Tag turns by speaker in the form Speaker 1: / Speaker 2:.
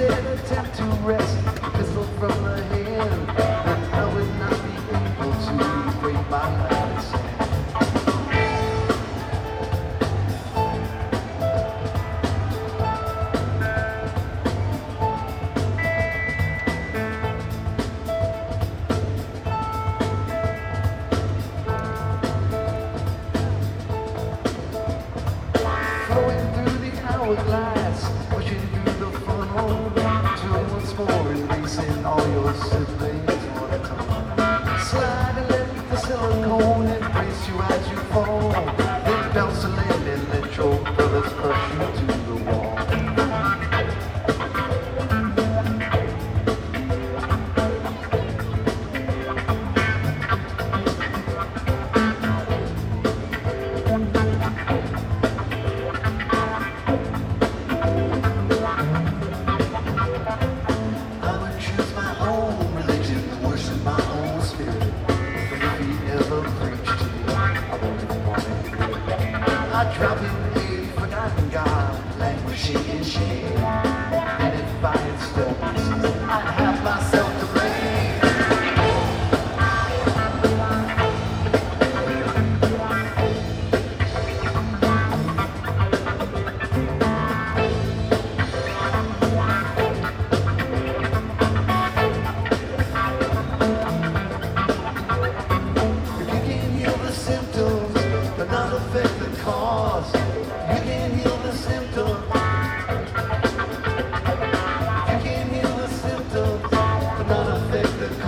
Speaker 1: instead attempt to wrest. pistol from my hand. Slide and let the silicone embrace you as you fall. shake and shake.